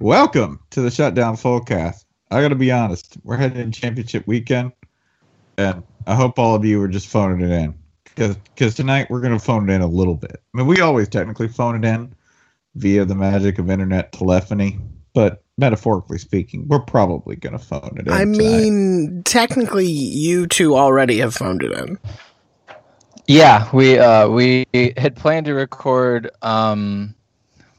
Welcome to the Shutdown Fullcast. I got to be honest, we're heading in championship weekend, and I hope all of you are just phoning it in because tonight we're going to phone it in a little bit. I mean, we always technically phone it in via the magic of internet telephony, but metaphorically speaking, we're probably going to phone it in. I tonight. mean, technically, you two already have phoned it in. Yeah, we uh, we had planned to record um,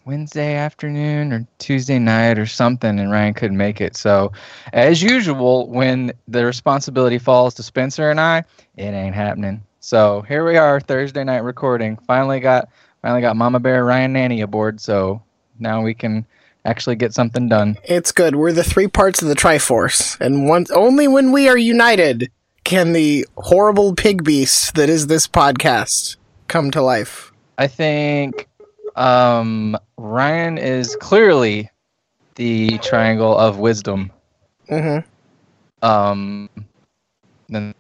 Wednesday afternoon or Tuesday night or something, and Ryan couldn't make it. So, as usual, when the responsibility falls to Spencer and I, it ain't happening. So here we are, Thursday night recording. Finally got finally got Mama Bear Ryan Nanni aboard. So now we can actually get something done. It's good. We're the three parts of the Triforce, and once only when we are united can the horrible pig beast that is this podcast come to life. I think um, Ryan is clearly the triangle of wisdom. Mm-hmm. Um, then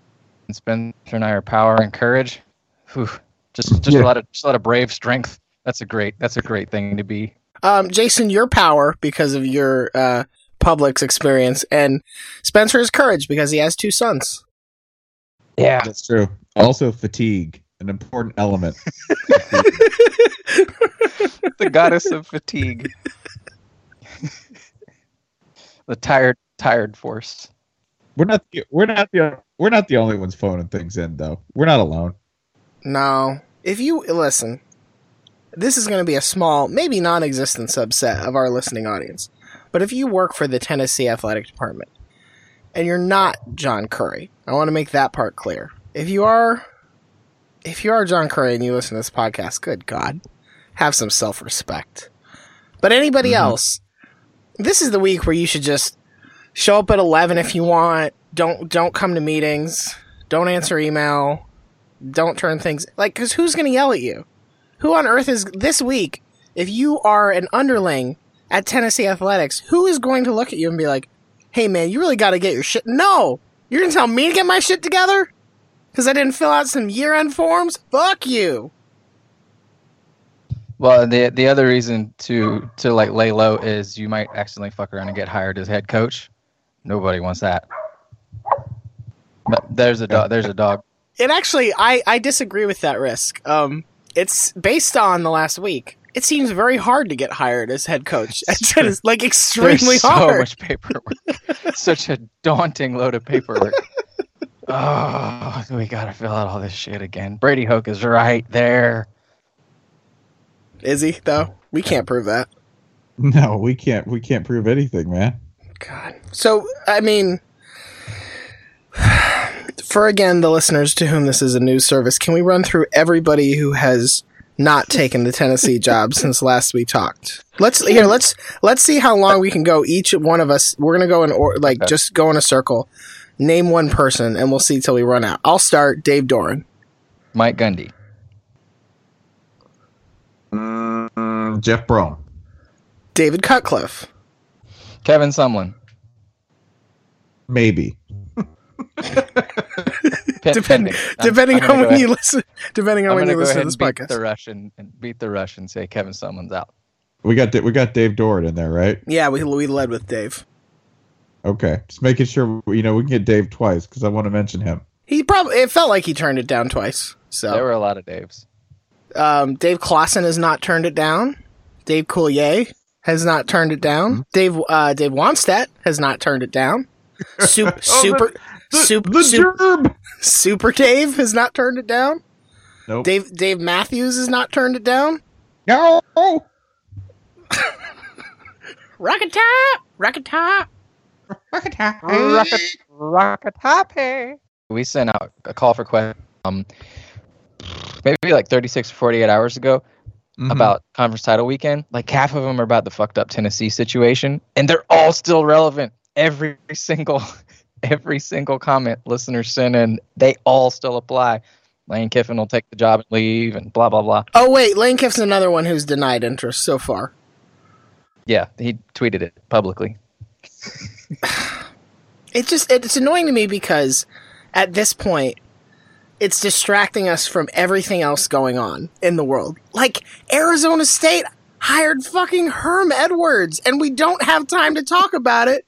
Spencer and I are power and courage. Whew. Just just Yeah. a lot of just a lot of brave strength. That's a great that's a great thing to be. Um, Jason, your power because of your uh, Publix experience, and Spencer is courage because he has two sons. Yeah. That's true. Also, fatigue, an important element. the goddess of fatigue. the tired tired force. We're not. The, we're not the. We're not the only ones phoning things in, though. We're not alone. No. If you listen, this is going to be a small, maybe non existent subset of our listening audience. But if you work for the Tennessee Athletic Department and you're not John Currie, I want to make that part clear. If you are, if you are John Currie and you listen to this podcast, good God, have some self respect. But anybody mm-hmm. else, this is the week where you should just show up at 11 if you want. Don't, don't come to meetings. Don't answer email. Don't turn things like because who's going to yell at you? Who on earth is this week if you are an underling at tennessee athletics who is going to look at you and be like hey man you really got to get your shit no! You're going to tell me to get my shit together? Because i didn't fill out some year-end forms? Fuck you Well, the the other reason to to like lay low is you might accidentally fuck around and get hired as head coach. Nobody wants that. But there's a dog. There's a dog. it actually i i disagree with that risk um it's based on the last week it seems very hard to get hired as head coach it's like extremely There's so hard much paperwork. Such a daunting load of paperwork. oh, we gotta fill out all this shit again. Brady Hoke is right there. Is he though we can't prove that No, we can't. We can't prove anything, man. God. So, I mean, for again the listeners to whom this is a news service, can we run through everybody who has not taken the Tennessee job since last we talked? Let's here. Let's let's see how long we can go. Each one of us. We're gonna go in or like Okay. just go in a circle. Name one person, and we'll see till we run out. I'll start. Dave Doeren. Mike Gundy. Mm, Jeff Brohm. David Cutcliffe. Kevin Sumlin. Maybe. Pe- Depending. I'm- depending I'm on when ahead- you listen. Depending on I'm when you go listen ahead to this and beat podcast. the Russian and beat the Russian. Say Kevin Sumlin's out. We got we got Dave Doeren in there, right? yeah, we we led with Dave. Okay, just making sure you know we can get Dave twice because I want to mention him. He probably it felt like he turned it down twice. So There were a lot of Daves. Um, Dave Clawson has not turned it down. Dave Coulier has not turned it down. Dave uh, Dave Wannstedt has not turned it down. Super super super, the super, gerb. super Dave has not turned it down. Nope. Dave Dave Matthews has not turned it down. No. Rocket top, rocket top. Rocket, top, rocket rocket top. We sent out a call for questions um, maybe like 36 or 48 hours ago Mhm. about conference title weekend. Like half of them are about the fucked up Tennessee situation, and they're all still relevant. Every single, every single comment listeners send in, they all still apply. Lane Kiffin will take the job and leave, and blah blah blah. Oh wait, Lane Kiffin's another one who's denied interest so far. Yeah, he tweeted it publicly. It just it's annoying to me because at this point it's distracting us from everything else going on in the world. Like Arizona State, hired fucking Herm Edwards, and we don't have time to talk about it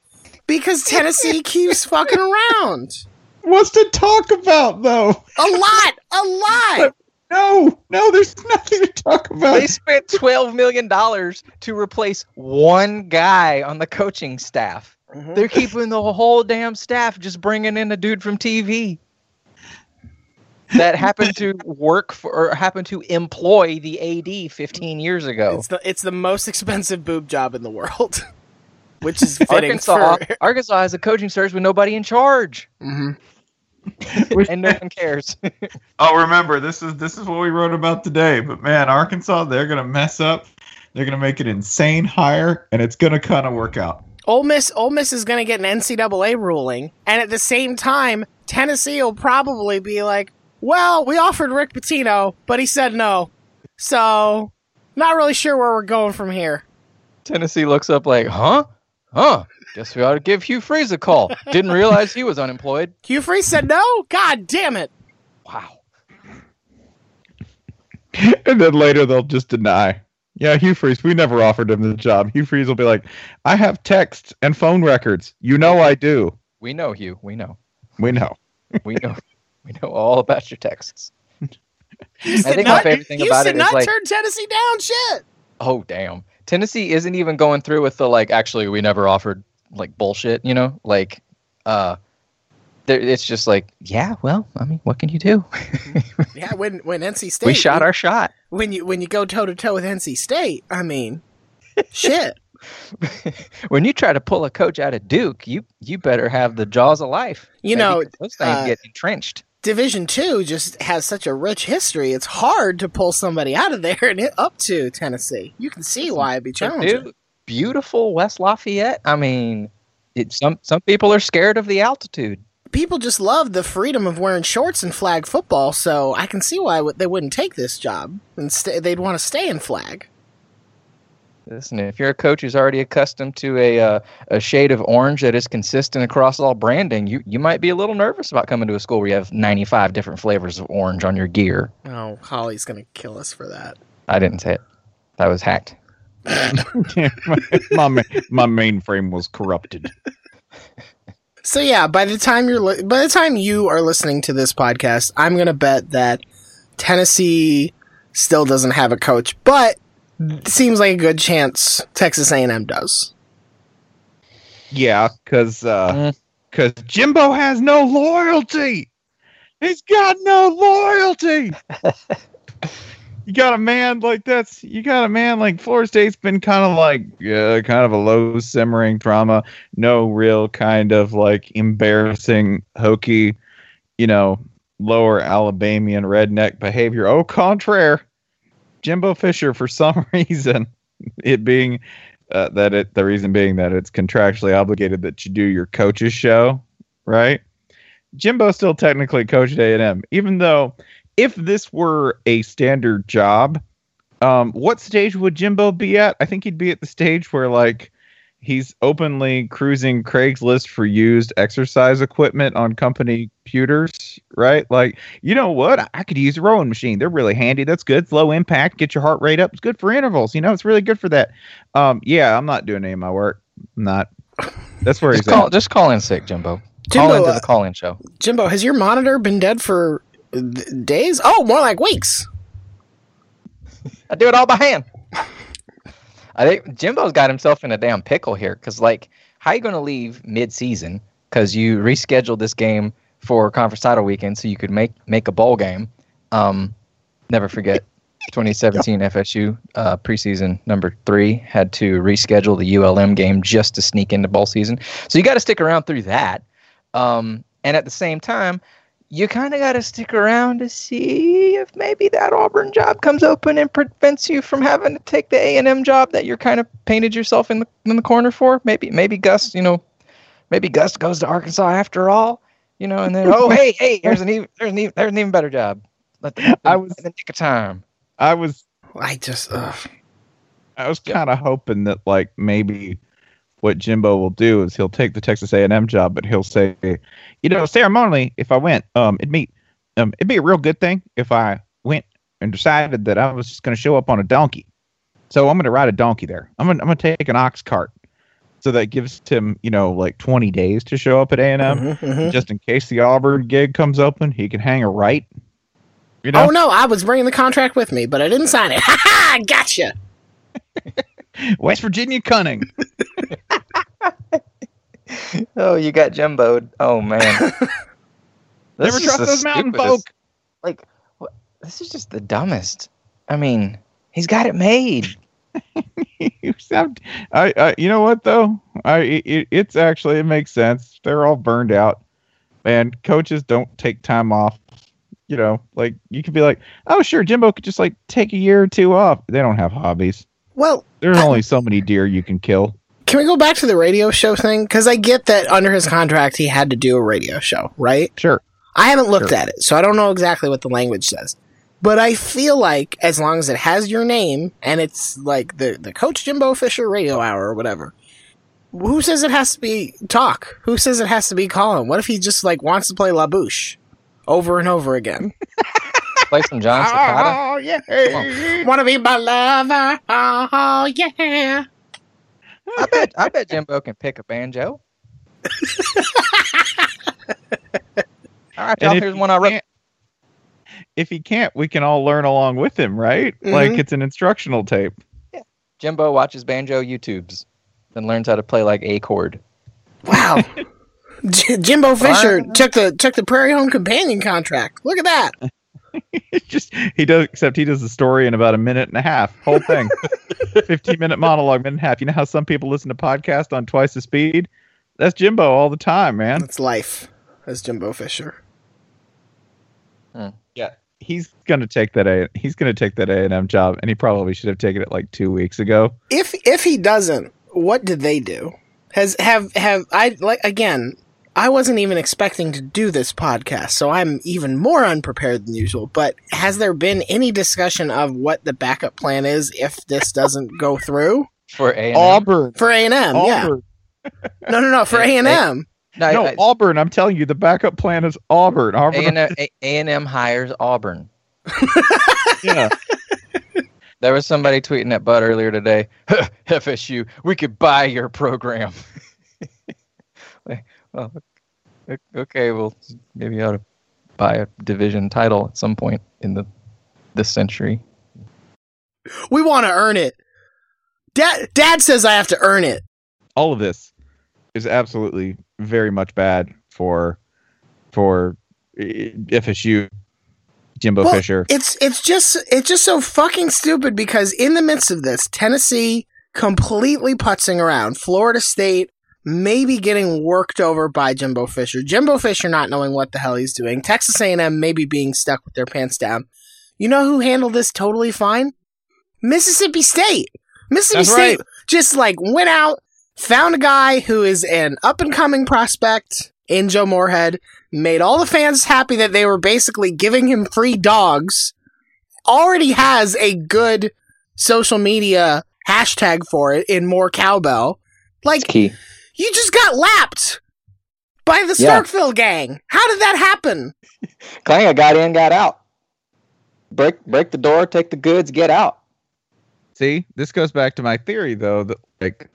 because Tennessee keeps fucking around. What's to talk about though? A lot, a lot. No, no, there's nothing to talk about. They spent twelve million dollars to replace one guy on the coaching staff. Mm-hmm. They're keeping the whole damn staff, just bringing in a dude from TV that happened to work for or happened to employ the AD 15 years ago. It's the it's the most expensive boob job in the world, which is fitting Arkansas, for. Arkansas has a coaching search with nobody in charge, Mhm. and no one cares. Oh, remember this is this is what we wrote about today. But man, Arkansas, they're gonna mess up. They're gonna make an insane hire, and it's gonna kind of work out. Ole Miss, Ole Miss is going to get an NCAA ruling, and at the same time, Tennessee will probably be like, "Well, we offered Rick Pitino, but he said no, so not really sure where we're going from here." Tennessee looks up like, huh, huh. Guess we ought to give Hugh Freeze a call. Didn't realize he was unemployed. Hugh Freeze said no. God damn it! Wow. and then later they'll just deny. Yeah, Hugh Freeze, we never offered him the job. Hugh Freeze will be like, I have texts and phone records. You know I do. We know Hugh. We know. We know. We know. we know all about your texts. Houston I think my not, favorite thing about it is not like, turned Tennessee down. Shit. oh damn, Tennessee isn't even going through with the like. Actually, we never offered like bullshit. You know, like, uh, there, it's just like, yeah. Well, I mean, what can you do? Yeah, when when NC State we shot our shot. when you when you go toe to toe with NC State, I mean, shit. when you try to pull a coach out of Duke, you you better have the jaws of life. You know, those things uh, get entrenched. Division Two just has such a rich history. It's hard to pull somebody out of there and up to Tennessee. You can see why it'd be challenging. dude, beautiful West Lafayette. I mean, it, some some people are scared of the altitude. People just love the freedom of wearing shorts in flag football, so I can see why w- they wouldn't take this job and they'd want to stay in flag. Listen, if you're a coach who's already accustomed to a uh, a shade of orange that is consistent across all branding, you you might be a little nervous about coming to a school where you have 95 different flavors of orange on your gear. Oh, Holly's gonna kill us for that. I didn't say it. That was hacked. my ma- my mainframe was corrupted. So yeah, by the time you're li- by the time you are listening to this podcast, I'm gonna bet that Tennessee still doesn't have a coach, but it seems like a good chance Texas A&M does. Yeah, because uh, Mm. because Jimbo has no loyalty. He's got no loyalty. you got a man like that's you got a man like Florida State's been kind of like uh, kind of a low simmering drama, no real kind of like embarrassing hokey, you know, lower Alabamian redneck behavior. Au contraire, Jimbo Fisher for some reason, it being uh, that it the reason being that it's contractually obligated that you do your coach's show, right? Jimbo still technically coached A and M, even though if this were a standard job, um, what stage would Jimbo be at? I think he'd be at the stage where like he's openly cruising Craigslist for used exercise equipment on company computers, right? Like, you know what? I, I could use a rowing machine. They're really handy. That's good. It's low impact. Get your heart rate up. It's good for intervals. You know, it's really good for that. Um, yeah, I'm not doing any of my work. I'm not. That's where he's Just call, at. just call in sick, Jimbo. Jimbo, call into uh, the call-in show. Jimbo, has your monitor been dead for uh, th- days? Oh, more like weeks. I do it all by hand. I think Jimbo's got himself in a damn pickle here because, like, how are you going to leave mid-season because you rescheduled this game for conference title weekend so you could make make a bowl game? Um, never forget, 2017 FSU uh, preseason number three had to reschedule the ULM game just to sneak into bowl season. So you got to stick around through that. Um, and at the same time, you kind of got to stick around to see if maybe that Auburn job comes open and prevents you from having to take the A and M job that you're kind of painted yourself in the in the corner for. Maybe maybe Gus, you know, maybe Gus goes to Arkansas after all, you know, and then oh hey hey there's an even there's an even, there's an even better job. Let the, I was- in the nick of time. I was I just, ugh. I was kind of hoping that like maybe what Jimbo will do is he'll take the Texas A&M job, but he'll say, you know, ceremonially, if I went, um, it'd be, um, it'd be a real good thing if I went and decided that I was just going to show up on a donkey. So I'm going to ride a donkey there. I'm going to I'm going to take an ox cart. So that gives him, you know, like 20 days to show up at A&M Mhm, mhm. just in case the Auburn gig comes open, he can hang a right. You know, Oh no, I was bringing the contract with me, but I didn't sign it. Ha ha! Gotcha. West Virginia cunning. Oh, you got Jimbo. Oh man. This Never is trust those mountain stupidest- folk. Like, what, this is just the dumbest. I mean, he's got it made. you sound, I, I, you know what though? I, it, it's actually it makes sense. They're all burned out, and coaches don't take time off. You know, like you could be like, oh sure, Jimbo could just like take a year or two off. They don't have hobbies. Well, There's only so many deer you can kill. can we go back to the radio show thing? Because I get that under his contract he had to do a radio show, right? Sure. I haven't looked Sure. at it, so I don't know exactly what the language says. But I feel like as long as it has your name and it's like the the Coach Jimbo Fisher Radio Hour or whatever, who says it has to be talk? Who says it has to be Colin? What if he just like wants to play La Bouche over and over again? Play some Jon Secada. Oh yeah, wanna be my lover? Oh yeah. I bet, I bet Jimbo can pick a banjo. All right, y'all. If Here's he one I wrote. can't- If he can't, we can all learn along with him, right? Mhm. Like it's an instructional tape. Yeah. Jimbo watches banjo YouTubes, then learns how to play like a chord. Wow. J- Jimbo Fisher took the took the Prairie Home Companion contract. Look at that. It's just he does except he does the story in about a minute and a half. Whole thing. 15 minute monologue, minute and a half. You know how some people listen to podcasts on twice the speed? That's Jimbo all the time, man. That's life as Jimbo Fisher. Hmm. Yeah. He's gonna take that A he's gonna take that A and M job, and he probably should have taken it like two weeks ago. If if he doesn't, what did they do? Has have have I like again? I wasn't even expecting to do this podcast, so I'm even more unprepared than usual. But has there been any discussion of what the backup plan is if this doesn't go through For A and Auburn. for A and M? Yeah, Auburn. no, no, no, for A Hey, and M. No, No, Auburn. I'm telling you, the backup plan is Auburn. Auburn. A and M hires Auburn. yeah. There was somebody tweeting at Bud earlier today. FSU, we could buy your program. like, Oh, well, okay, well, maybe you ought to buy a division title at some point in the this century. We want to earn it. Dad, Dad says I have to earn it. all of this is absolutely very much bad for for FSU, Jimbo Well, Fisher. It's it's just it's just so fucking stupid because in the midst of this, Tennessee completely putzing around, Florida State maybe getting worked over by Jimbo Fisher, Jimbo Fisher not knowing what the hell he's doing, Texas A&M maybe being stuck with their pants down. You know who handled this totally fine? Mississippi State. Mississippi That's State right. just like went out, found a guy who is an up and coming prospect in Joe Moorhead, made all the fans happy that they were basically giving him free dogs. Already has a good social media hashtag for it in more cowbell. Like. You just got lapped by the Yeah. Starkville gang. How did that happen? Klanga got in, got out. Break break the door, take the goods, get out. See, this goes back to my theory though that like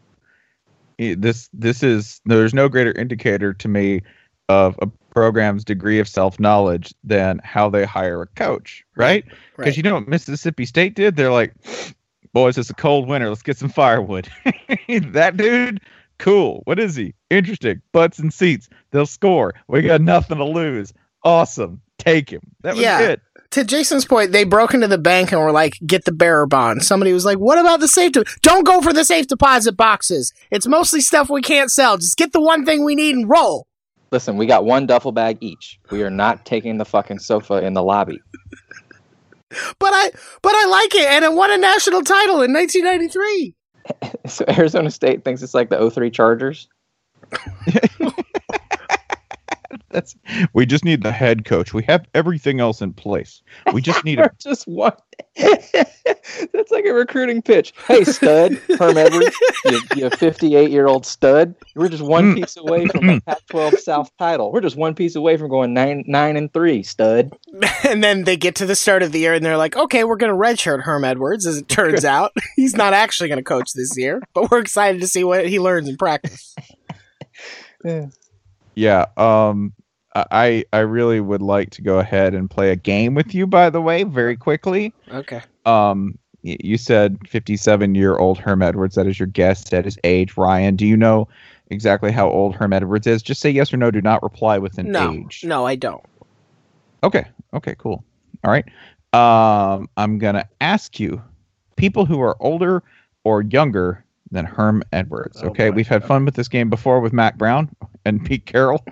this this is there's no greater indicator to me of a program's degree of self-knowledge than how they hire a coach, right? Because Right. you know what Mississippi State did? They're like, boys, it's a cold winter. Let's get some firewood. that dude, cool. What is he? Interesting. Butts and seats. They'll score. We got nothing to lose. Awesome. Take him. That was Yeah. it. to Jason's point, they broke into the bank and were like, get the bearer bond. Somebody was like, what about the safe? De- Don't go for the safe deposit boxes. It's mostly stuff we can't sell. Just get the one thing we need and roll. Listen, we got one duffel bag each. We are not taking the fucking sofa in the lobby. But I, but I like it. And it won a national title in 1993. So Arizona State thinks it's like the 03 Chargers. That's we just need the head coach. We have everything else in place. We just need a We're just one. That's like a recruiting pitch. Hey, stud, Herm Edwards, you, you 58 year old stud. We're just one Mm. piece away from a Pac-12 South title. We're just one piece away from going nine, nine and three, stud. and then they get to the start of the year and they're like, okay, we're going to redshirt Herm Edwards. As it turns out, he's not actually going to coach this year, but we're excited to see what he learns in practice. Yeah. Um. I I really would like to go ahead and play a game with you. By the way, very quickly. Okay. Um. You said 57 year old Herm Edwards. That is your guess. That is age. Ryan, do you know exactly how old Herm Edwards is? Just say yes or no. Do not reply with an No, age. no, I don't. Okay. Okay. Cool. All right. Um. I'm gonna ask you, people who are older or younger than Herm Edwards. Oh, Okay. boy. We've had fun with this game before with Mack Brown and Pete Carroll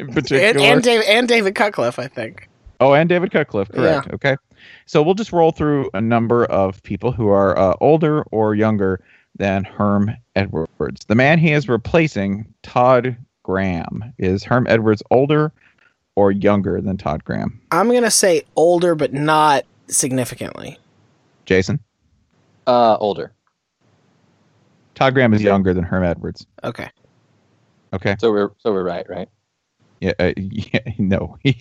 in particular. And, and, David, and David Cutcliffe, I think. Oh, and David Cutcliffe, correct. Okay. So we'll just roll through a number of people who are uh, older or younger than Herm Edwards. The man he is replacing, Todd Graham. Is Herm Edwards older or younger than Todd Graham? I'm going to say older, but not significantly. Jason? Uh, older. Todd Graham is younger than Herm Edwards. Okay. Okay. So we're so we're right, right? Yeah. Uh, yeah no. Oh.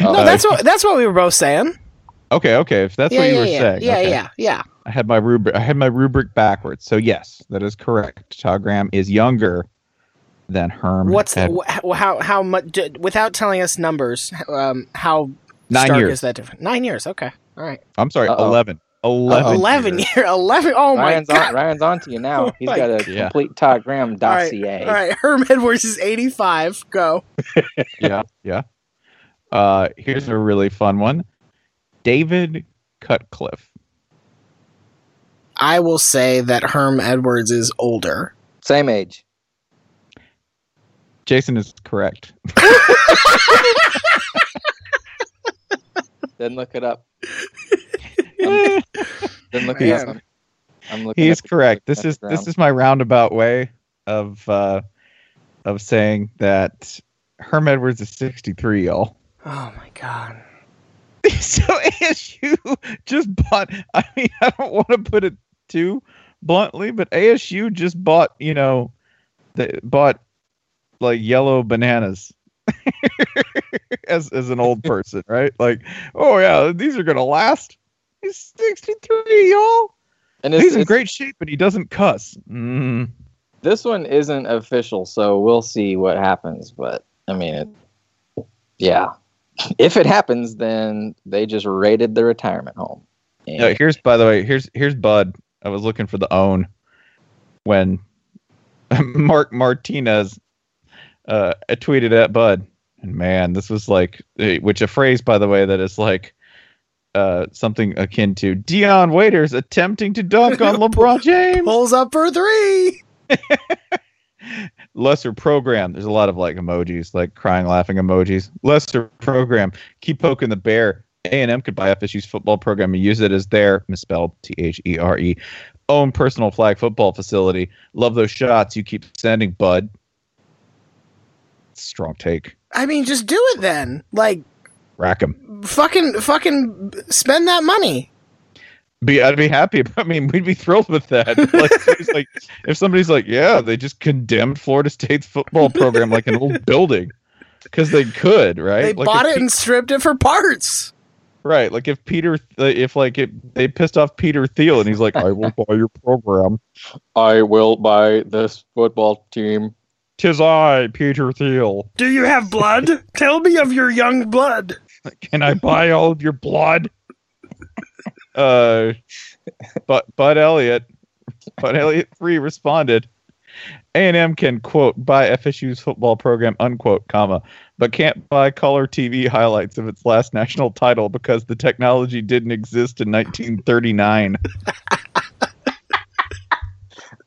No, Uh, that's what that's what we were both saying. okay. Okay. If that's yeah, what you yeah, were yeah. saying. Yeah, okay. yeah, yeah. I had my rubric. I had my rubric backwards. So yes, that is correct. Todd Graham is younger than Herm. What's the, wh- how how much d- without telling us numbers? Um, how Nine stark years. is that different? Nine years. Okay. All right. I'm sorry, Uh-oh. 11. 11. Eleven years. year. Eleven. Oh my Ryan's god. on, Ryan's on to you now. He's my got a Yeah. complete Todd Graham All right, dossier. All right. Herm Edwards is eighty-five. Go. Yeah, yeah. Uh, here's a really fun one. David Cutcliffe. I will say that Herm Edwards is older. Same age. Jason is correct. Didn't look it up. Eh, Didn't look Man. up. I'm, I'm looking. He's up- correct. This is this is my roundabout way of uh, of saying that Herm Edwards is 63, y'all. Oh my god. so ASU just bought. I mean, I don't want to put it too bluntly, but ASU just bought. You know, they bought like yellow bananas as as an old person, right? Like, oh yeah, these are gonna last. He's sixty three, y'all. And it's, He's in it's- great shape, but he doesn't cuss. Mm. this one isn't official, so we'll see what happens. But I mean, it, yeah, if it happens, then they just raided the retirement home. And Yeah, here's by the way, here's here's Bud. I was looking for the own when Mark Martinez uh tweeted at Bud. And man, this was like eh, which a phrase by the way that is like uh something akin to Dion Waiters attempting to dunk on LeBron James. Pulls up for three. Lesser program. There's a lot of like emojis, like crying, laughing emojis. Lesser program. Keep poking the bear. A&M could buy FSU's football program and use it as their misspelled T H E R E own personal flag football facility. Love those shots you keep sending, bud. Strong take. I mean, just do it then. Like, Rack 'em. fucking, fucking spend that money. Be I'd be happy. I mean, we'd be thrilled with that. Like, it's like if somebody's like, yeah, they just condemned Florida State's football program like an old building because they could, right? They Like, bought if it and stripped it for parts. Right, like if Peter, if like it, they pissed off Peter Thiel, and he's like, "I will buy your program." I will buy this football team. Tis I, Peter Thiel. Do you have blood? Tell me of your young blood. Can I buy all of your blood? uh, but Bud Elliott, Bud Elliott three responded. A and M can quote buy FSU's football program unquote comma, but can't buy color TV highlights of its last national title because the technology didn't exist in 1939.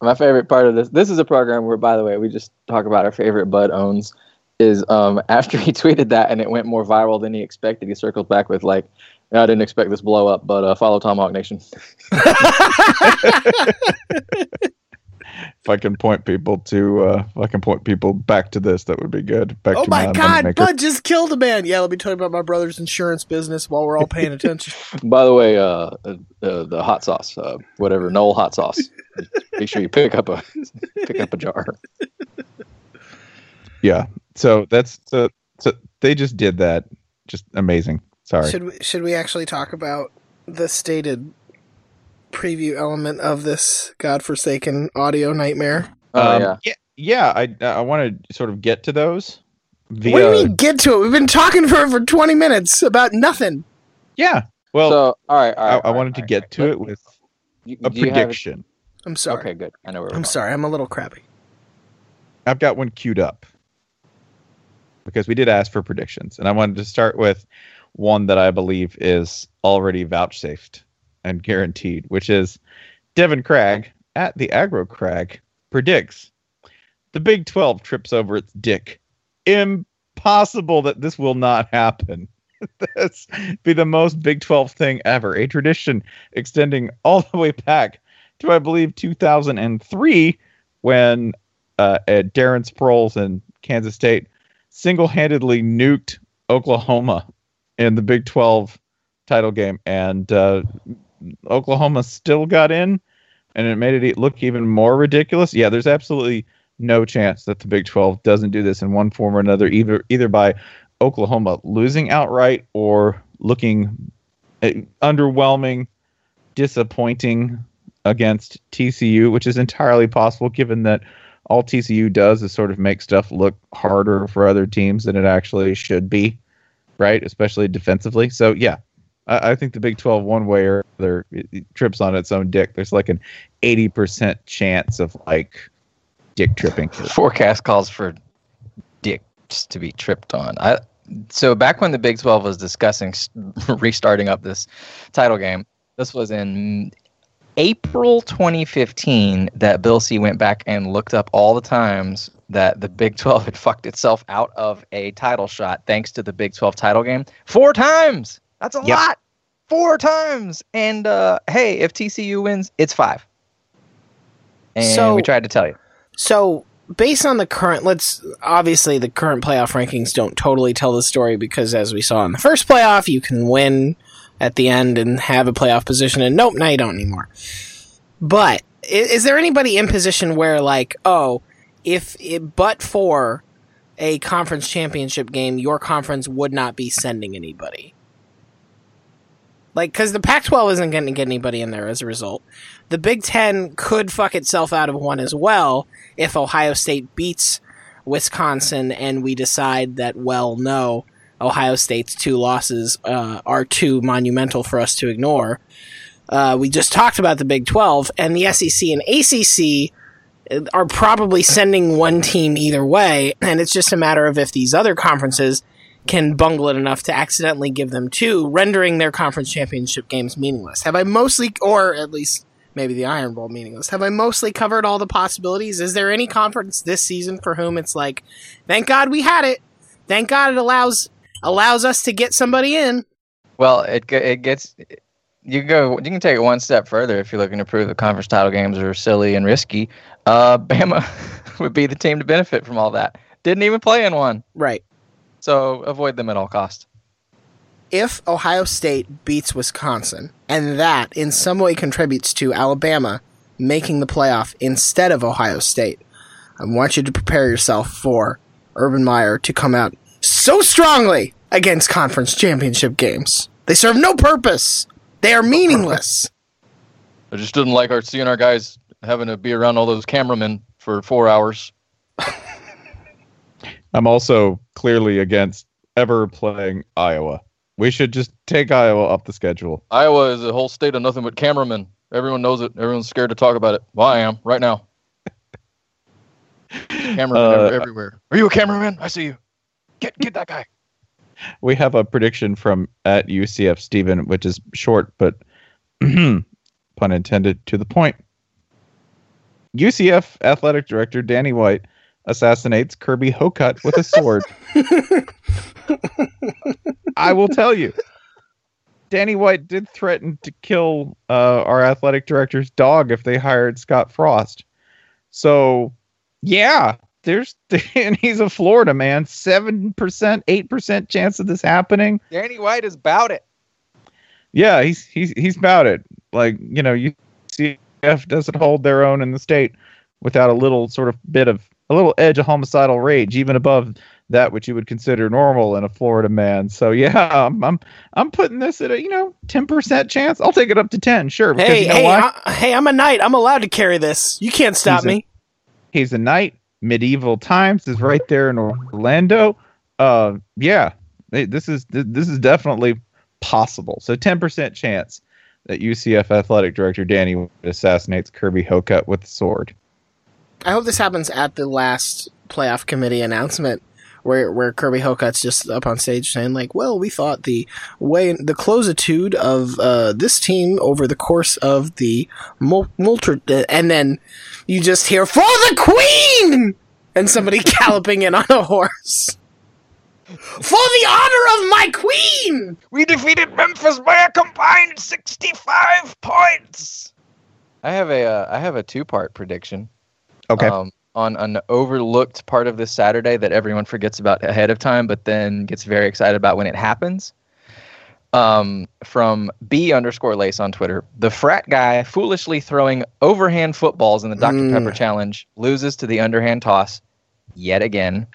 My favorite part of this. This is a program where, by the way, we just talk about our favorite Bud owns. Is um after he tweeted that and it went more viral than he expected. He circled back with like, "I didn't expect this blow up, but uh, follow Tomahawk Nation." if I can point people to, uh, if I can point people back to this, that would be good. Back Oh to my my god, Bud just killed a man. Yeah, let me tell you about my brother's insurance business while we're all paying attention. By the way, uh, uh, uh, the hot sauce, uh, whatever, Noel hot sauce. Make sure you pick up a pick up a jar. Yeah. So that's so, so they just did that. Just amazing. Sorry. should we should we actually talk about the stated preview element of this godforsaken audio nightmare? Oh Um, yeah. yeah. Yeah. I I want to sort of get to those. Via, what do you mean get to it? We've been talking for for twenty minutes about nothing. Yeah. Well, so all right, all I, right. I wanted right, to get right. to it with You- a do have prediction. I'm sorry. Okay, good. I know where we're I'm going. sorry. I'm a little crappy. I've got one queued up because we did ask for predictions, and I wanted to start with one that I believe is already vouchsafed and guaranteed, which is Devin Cragg at the Aggro Crag predicts the Big 12 trips over its dick. Impossible that this will not happen. this be the most Big 12 thing ever, a tradition extending all the way back to, I believe, 2003 when uh, Darren Sproles and Kansas State single-handedly nuked Oklahoma in the Big 12 title game, and uh, Oklahoma still got in, and it made it look even more ridiculous. Yeah, there's absolutely no chance that the Big 12 doesn't do this in one form or another, either either by Oklahoma losing outright or looking uh, underwhelming, disappointing against TCU, which is entirely possible given that all TCU does is sort of make stuff look harder for other teams than it actually should be, right? Especially defensively. So yeah, I, I think the Big 12 one way or other it, it trips on its own dick. There's like an 80% chance of like dick tripping. Forecast calls for dicks to be tripped on. I so back when the Big 12 was discussing restarting up this title game, this was in April 2015 that Bill C went back and looked up all the times that the Big 12 had fucked itself out of a title shot thanks to the Big 12 title game. Four times. That's a Yep. lot. Four times. And uh, hey, if TCU wins, it's five. And So- we tried to tell you. So, based on the current, let's obviously the current playoff rankings don't totally tell the story because, as we saw in the first playoff, you can win at the end and have a playoff position, and nope, now you don't anymore. But is there anybody in position where, like, oh, if it, but for a conference championship game, your conference would not be sending anybody? Like, because the Pac 12 isn't going to get anybody in there as a result. The Big Ten could fuck itself out of one as well if Ohio State beats Wisconsin and we decide that, well, no, Ohio State's two losses uh, are too monumental for us to ignore. Uh, we just talked about the Big 12, and the SEC and ACC are probably sending one team either way, and it's just a matter of if these other conferences can bungle it enough to accidentally give them two, rendering their conference championship games meaningless. Have I mostly, or at least maybe the Iron Bowl meaningless, have I mostly covered all the possibilities? Is there any conference this season for whom it's like, thank God we had it, thank God it allows allows us to get somebody in? Well, it it gets you go you can take it one step further if you're looking to prove the conference title games are silly and risky. Uh, Bama would be the team to benefit from all that. Didn't even play in one, Right. so avoid them at all cost. if Ohio State beats Wisconsin, and that in some way contributes to Alabama making the playoff instead of Ohio State, I want you to prepare yourself for Urban Meyer to come out so strongly against conference championship games. They serve no purpose. They are meaningless. I just didn't like our seeing our guys having to be around all those cameramen for four hours. I'm also clearly against ever playing Iowa. We should just take Iowa off the schedule. Iowa is a whole state of nothing but cameramen. Everyone knows it. Everyone's scared to talk about it. Well, I am right now. Cameramen Uh, everywhere. Are you a cameraman? I see you. Get get that guy. we have a prediction from at UCF Steven, which is short but pun intended to the point. UCF athletic director Danny White assassinates Kirby Hocutt with a sword. I will tell you. Danny White did threaten to kill uh, our athletic director's dog if they hired Scott Frost. So, yeah, there's and he's a Florida man. Seven percent, eight percent chance of this happening. Danny White is about it. Yeah, he's he's he's about it. Like you know, UCF doesn't hold their own in the state without a little sort of bit of a little edge of homicidal rage, even above that which you would consider normal in a Florida man. So yeah, I'm I'm, I'm putting this at a you know ten percent chance. I'll take it up to ten, sure. because Hey, you know hey. I, hey! I'm a knight. I'm allowed to carry this. You can't stop He's a- me. He's a knight. Medieval times is right there in Orlando. Uh, yeah, this is this is definitely possible. So ten percent chance that UCF athletic director Danny assassinates Kirby Hocutt with a sword. I hope this happens at the last playoff committee announcement, where where Kirby Hocutt's just up on stage saying like, "Well, we thought the way the clositude of uh, this team over the course of the mul- multi," and then you just hear "For the Queen!" and somebody galloping in on a horse. For the honor of my queen! We defeated Memphis by a combined 65 points. I have a uh, I have a two part prediction. Um, on an overlooked part of this Saturday that everyone forgets about ahead of time, but then gets very excited about when it happens. Um, from B underscore lace on Twitter, the frat guy foolishly throwing overhand footballs in the Dr. Mm. Pepper challenge loses to the underhand toss yet again.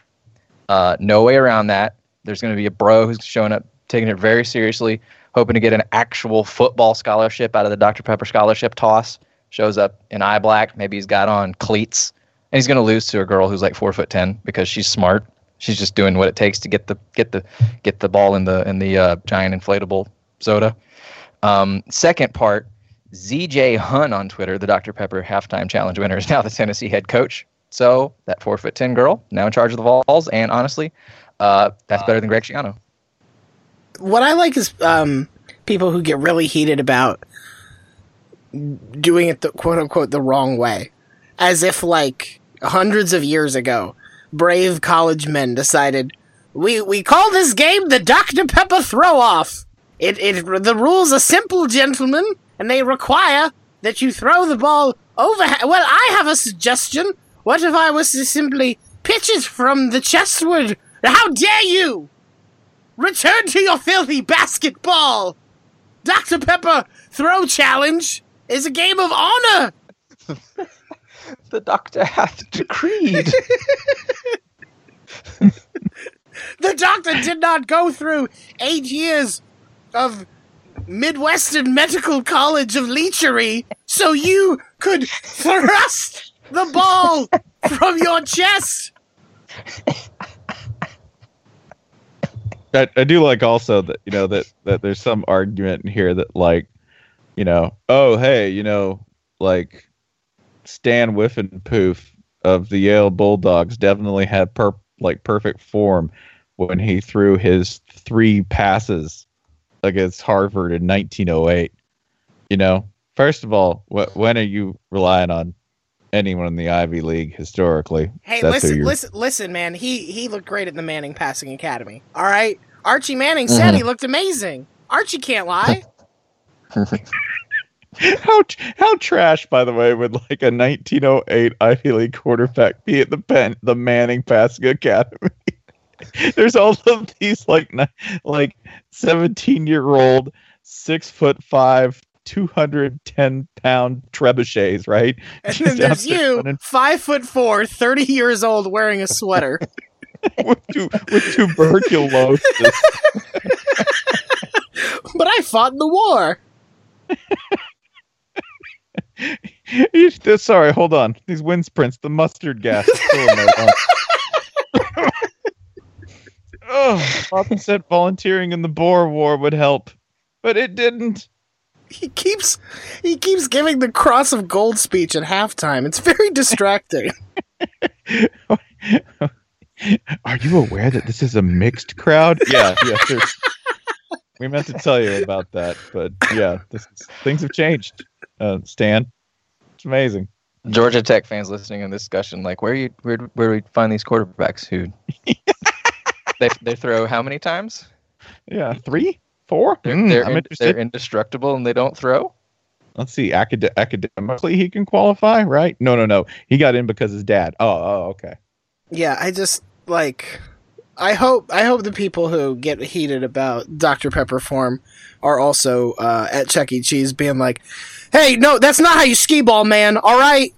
Uh, no way around that. There's going to be a bro who's showing up, taking it very seriously, hoping to get an actual football scholarship out of the Dr. Pepper scholarship toss. Shows up in eye black. Maybe he's got on cleats, and he's going to lose to a girl who's like four foot ten because she's smart. She's just doing what it takes to get the get the get the ball in the in the uh, giant inflatable soda. Um, second part, ZJ Hun on Twitter, the Dr. Pepper halftime challenge winner, is now the Tennessee head coach. So that four foot ten girl now in charge of the Vols, and honestly, uh, that's better than Greg Schiano. what I like is um, people who get really heated about doing it the quote unquote the wrong way, as if like hundreds of years ago, brave college men decided we we call this game the Dr Pepper throw off. It it the rules are simple, gentlemen, and they require that you throw the ball over. Well, I have a suggestion. What if I was to simply pitch it from the chestward? How dare you! Return to your filthy basketball! Dr. Pepper Throw Challenge is a game of honor! The doctor hath decreed. The doctor did not go through eight years of Midwestern Medical College of leechery so you could thrust the ball from your chest! I, I do like also that you know that that there's some argument in here that like you know oh hey you know like Stan Whiffenpoof of the Yale Bulldogs definitely had per like perfect form when he threw his three passes against Harvard in 1908 you know first of all wh- when are you relying on anyone in the Ivy League historically Hey, That's listen, listen, listen, man. He he looked great at the Manning Passing Academy. All right, Archie Manning said he mm-hmm. looked amazing. Archie can't lie. How how trash, by the way, would like a 1908 Ivy League quarterback be at the Penn, the Manning Passing Academy? There's all of these like like 17 year old, six foot five, 210 pound trebuchets, right? And then there's you, running five foot four, 30 years old, wearing a sweater. with, tu- with tuberculosis. but I fought in the war. You- Sorry, hold on. These wind sprints, the mustard gas is still in my lungs. oh, Bob said volunteering in the Boer War would help, but it didn't. He keeps he keeps giving the Cross of Gold speech at halftime. It's very distracting. Are you aware that this is a mixed crowd? Yeah, yeah. We meant to tell you about that, but yeah, this is, things have changed. Uh, Stan, it's amazing. Georgia Tech fans listening in this discussion, like, where you where where do we find these quarterbacks who they they throw how many times? Yeah, three, four. They're Mm, they're, I'm in- they're indestructible and they don't throw. let's see, acad- academically he can qualify, right? No, no, no. He got in because his dad. Oh, oh, okay. Yeah, I just like I hope I hope the people who get heated about Dr. Pepper form are also uh, at Chuck E. Cheese being like, "Hey, no, that's not how you ski ball, man. All right,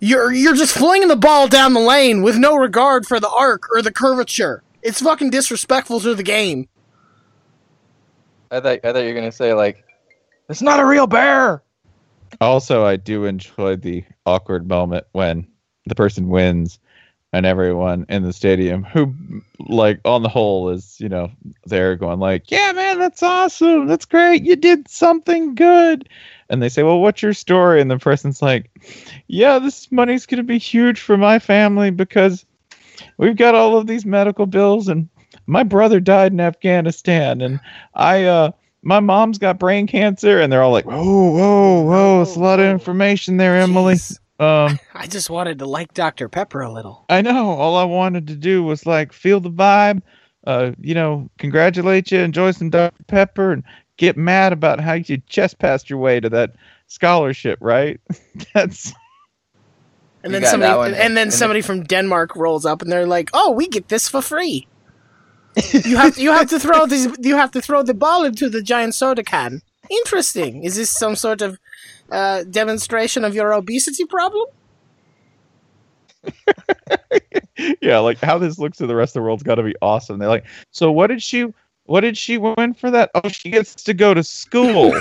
you're you're just flinging the ball down the lane with no regard for the arc or the curvature. It's fucking disrespectful to the game." I thought I thought you were gonna say like, it's not a real bear. Also, I do enjoy the awkward moment when the person wins and everyone in the stadium who like on the whole is, you know, there going like, "Yeah, man, that's awesome. That's great. You did something good." And they say, "Well, what's your story?" And the person's like, "Yeah, this money's going to be huge for my family because we've got all of these medical bills and my brother died in Afghanistan and I uh my mom's got brain cancer and they're all like, "Whoa, whoa, whoa, it's a lot of information there, Emily." Jeez. Um I just wanted to like Dr. Pepper a little. I know. All I wanted to do was like feel the vibe, uh, you know, congratulate you, enjoy some Dr. Pepper, and get mad about how you chest passed your way to that scholarship, right? That's And then somebody that one. and then somebody from Denmark rolls up and they're like, "Oh, we get this for free." you have you have to throw this you have to throw the ball into the giant soda can. Interesting. Is this some sort of uh, demonstration of your obesity problem? yeah, like how this looks to the rest of the world's got to be awesome. They're like, so what did she? What did she win for that? Oh, she gets to go to school.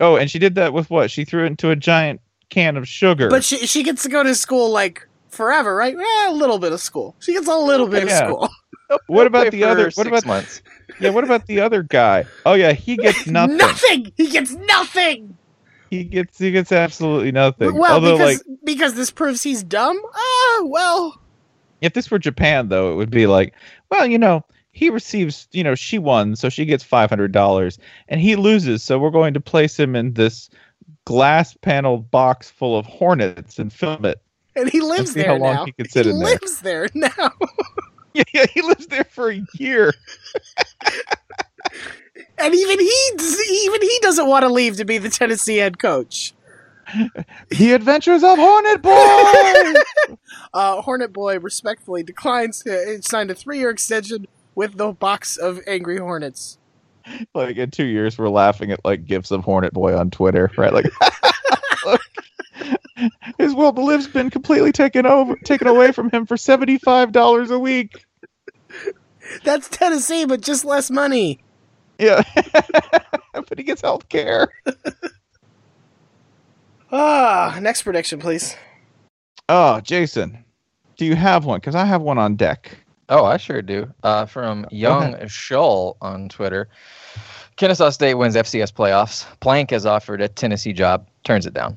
oh, and she did that with what? She threw it into a giant can of sugar. But she she gets to go to school like forever, right? Eh, a little bit of school. She gets a little bit Yeah. of school. what about the for other? What six about months? Yeah? What about the other guy? Oh yeah, he gets nothing. nothing. He gets nothing. He gets he gets absolutely nothing. Well, Although because like because this proves he's dumb. Ah, well. if this were Japan though, it would be like, well, you know, he receives, you know, she won, so she gets five hundred dollars, and he loses, so we're going to place him in this glass paneled box full of hornets and film it. And he lives see there how long now. he can sit in there. lives there now. Yeah, yeah, he lives there for a year. And even he, even he doesn't want to leave to be the Tennessee head coach. The Adventures of Hornet Boy. Uh, Hornet Boy respectfully declines to sign a three-year extension with the box of angry hornets. like in two years, we're laughing at like gifs of Hornet Boy on Twitter, right? Like, his will to live's been completely taken over, taken away from him for seventy five dollars a week. That's Tennessee, but just less money. Yeah, but he gets health care. Ah, next prediction, please. Oh, Jason, do you have one? Because I have one on deck. Oh, I sure do. Uh, from Young Shull on Twitter. Kennesaw State wins FCS playoffs. Plank has offered a Tennessee job, turns it down.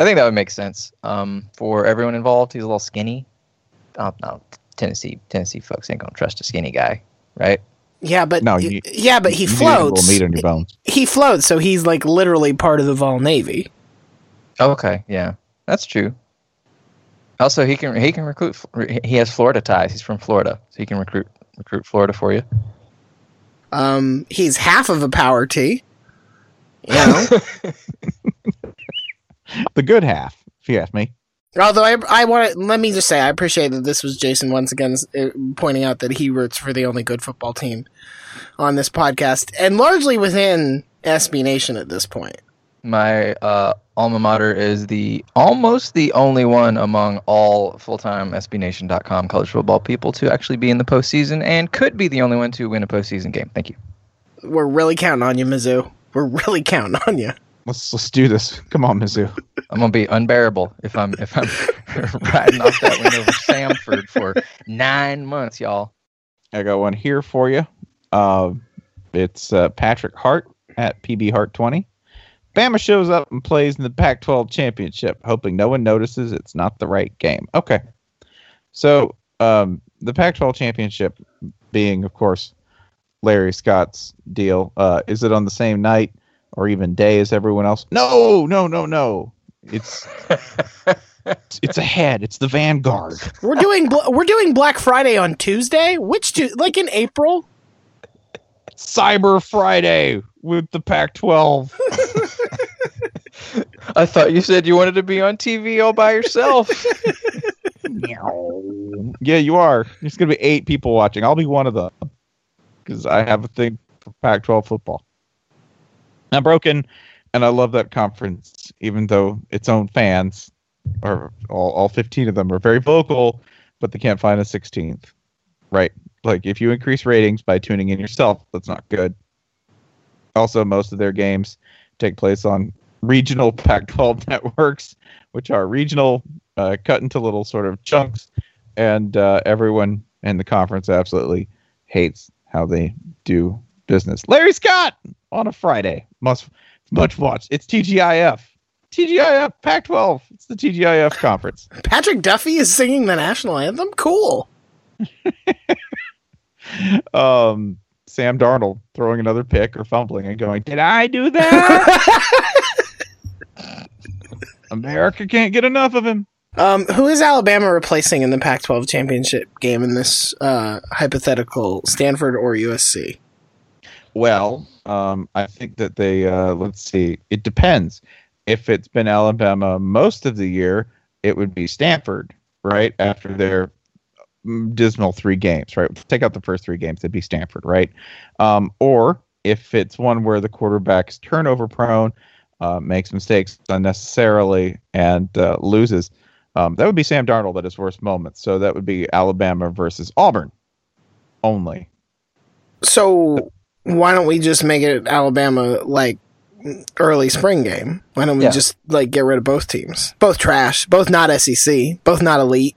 I think that would make sense um, for everyone involved. He's a little skinny. Oh, no, Tennessee Tennessee folks ain't gonna trust a skinny guy, right? Yeah, but No, you- yeah, but he You need a floats. meat on your bones. He floats, so he's like literally part of the Vol Navy. Okay, yeah, that's true. Also, he can he can recruit. He has Florida ties. He's from Florida, so he can recruit recruit Florida for you. Um, he's half of a power T. You know, The good half, if you ask me. although I, I want to let me just say I appreciate that this was Jason once again uh, pointing out that he roots for the only good football team on this podcast, and largely within SB Nation at this point. My uh, alma mater is the almost the only one among all full-time SBNation.com college football people to actually be in the postseason, and could be the only one to win a postseason game. Thank you. We're really counting on you, Mizzou. We're really counting on you. Let's let's do this. Come on, Mizzou. I'm gonna be unbearable if I'm if I'm riding off that win over Samford for nine months, y'all. I got one here for you. Uh, it's uh, Patrick Hart at PB Hart 20. Bama shows up and plays in the Pac 12 championship, hoping no one notices it's not the right game. Okay. So, um, the Pac 12 championship being, of course, Larry Scott's deal, uh, is it on the same night or even day as everyone else? No, no, no, no. It's it's ahead. It's the Vanguard. We're doing we're doing Black Friday on Tuesday. Which tu- like in April? Cyber Friday with the Pac-12. I thought you said you wanted to be on TV all by yourself. yeah, you are. There's gonna be eight people watching. I'll be one of them because I have a thing for Pac-12 football. I'm broken, and I love that conference, even though its own fans, or all, all 15 of them, are very vocal, but they can't find a 16th. Right? Like if you increase ratings by tuning in yourself, that's not good. Also, most of their games take place on regional Pac-12 networks, which are regional, uh, cut into little sort of chunks, and uh, everyone in the conference absolutely hates how they do business. Larry Scott on a Friday must much watch. It's TGIF. TGIF Pac-12. It's the TGIF conference. Patrick Duffy is singing the national anthem. Cool. um, Sam Darnold throwing another pick or fumbling and going, "Did I do that?" America can't get enough of him. Um, who is Alabama replacing in the Pac-12 championship game in this uh, hypothetical Stanford or USC? Well, um, I think that they uh, let's see. It depends. If it's been Alabama most of the year, it would be Stanford, right? After their mm, dismal three games, right? Take out the first three games, it'd be Stanford, right? Um, or if it's one where the quarterback's turnover prone, uh, makes mistakes unnecessarily, and uh, loses, um, that would be Sam Darnold at his worst moment. So that would be Alabama versus Auburn only. So why don't we just make it Alabama like early spring game? Why don't we Yeah. just like get rid of both teams? Both trash, both not SEC, both not elite.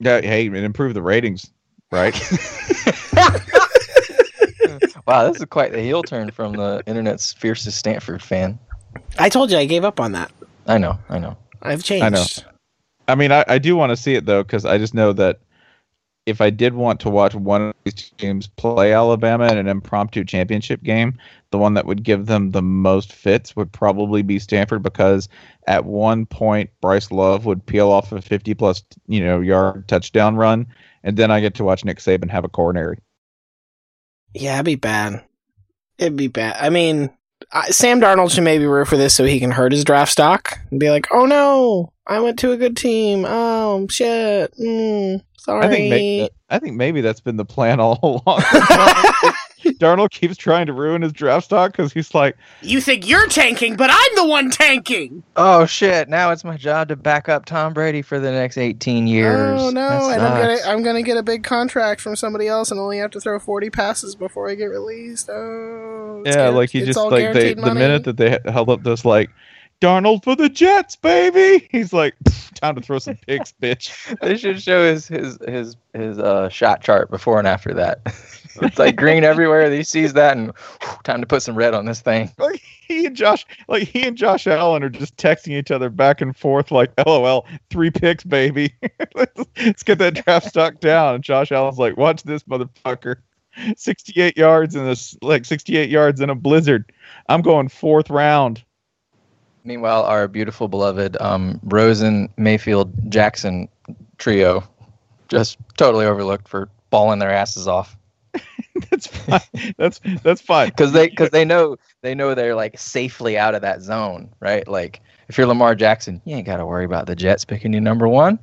Yeah, hey, and improve the ratings, right? wow, this is quite the heel turn from the internet's fiercest Stanford fan. I told you I gave up on that. I know, I know. I've changed. I know. I mean, I, I do want to see it though, because I just know that if I did want to watch one of these teams play Alabama in an impromptu championship game, the one that would give them the most fits would probably be Stanford, because at one point Bryce Love would peel off a 50 plus you know yard touchdown run, and then I get to watch Nick Saban have a coronary. Yeah, it'd be bad. It'd be bad. I mean, I, Sam Darnold should maybe root for this so he can hurt his draft stock and be like, "Oh no, I went to a good team. Oh shit, mm, sorry." I think may- I think maybe that's been the plan all along. Darnold keeps trying to ruin his draft stock because he's like, you think you're tanking, but I'm the one tanking. Oh shit! Now it's my job to back up Tom Brady for the next 18 years. Oh no, and I'm gonna I'm gonna get a big contract from somebody else and only have to throw 40 passes before I get released. Oh, yeah, guar- like he just like they guaranteed the minute that they held up this like Darnold for the Jets, baby. He's like, time to throw some picks, bitch. They should show his his his his uh, shot chart before and after that. it's like green everywhere. He sees that and whew, time to put some red on this thing. Like he and Josh, like he and Josh Allen are just texting each other back and forth, like, "LOL, three picks, baby. let's, let's get that draft stock down." And Josh Allen's like, "Watch this, motherfucker." 68 yards in this, like 68 yards in a blizzard. I'm going fourth round. Meanwhile, our beautiful beloved um, Rosen Mayfield Jackson trio just totally overlooked for balling their asses off That's fine. That's that's fine. because they because they know they know they're like safely out of that zone, right? Like if you're Lamar Jackson, you ain't got to worry about the Jets picking you number one.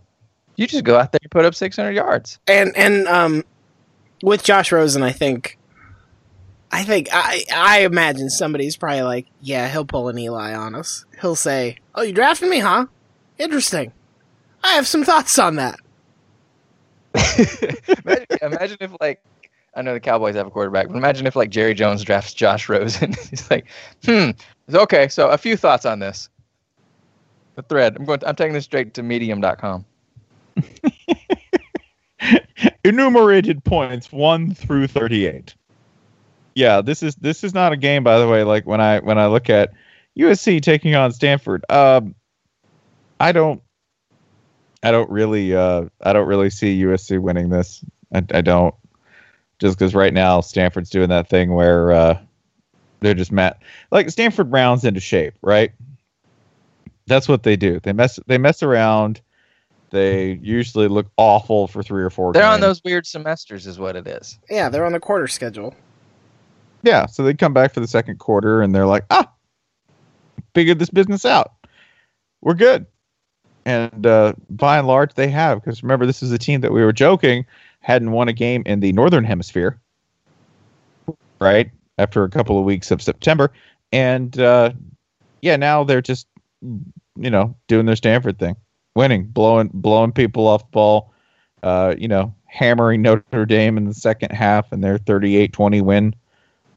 You just go out there and put up 600 yards. and and um with Josh Rosen, I think I think I I imagine somebody's probably like, yeah, he'll pull an Eli on us. He'll say, "Oh, you drafted me, huh? Interesting. I have some thoughts on that." imagine, imagine if like I know the Cowboys have a quarterback, but imagine if like Jerry Jones drafts Josh Rosen. He's like, hmm, okay, so a few thoughts on this. The thread. I'm going. To, I'm taking this straight to Medium.com. enumerated points 1 through 38 yeah this is this is not a game by the way like when i when i look at usc taking on stanford um i don't i don't really uh i don't really see usc winning this i, I don't just because right now stanford's doing that thing where uh they're just mad like stanford rounds into shape right that's what they do they mess they mess around they usually look awful for three or four They're on those weird semesters, is what it is. Yeah, they're on the quarter schedule. Yeah, so they come back for the second quarter and they're like, ah, figured this business out. We're good. And uh, by and large, they have. Because remember, this is a team that we were joking hadn't won a game in the Northern Hemisphere, right? After a couple of weeks of September. And uh, yeah, now they're just, you know, doing their Stanford thing, winning, blowing, blowing people off ball, uh, you know, hammering Notre Dame in the second half and their 38 20 win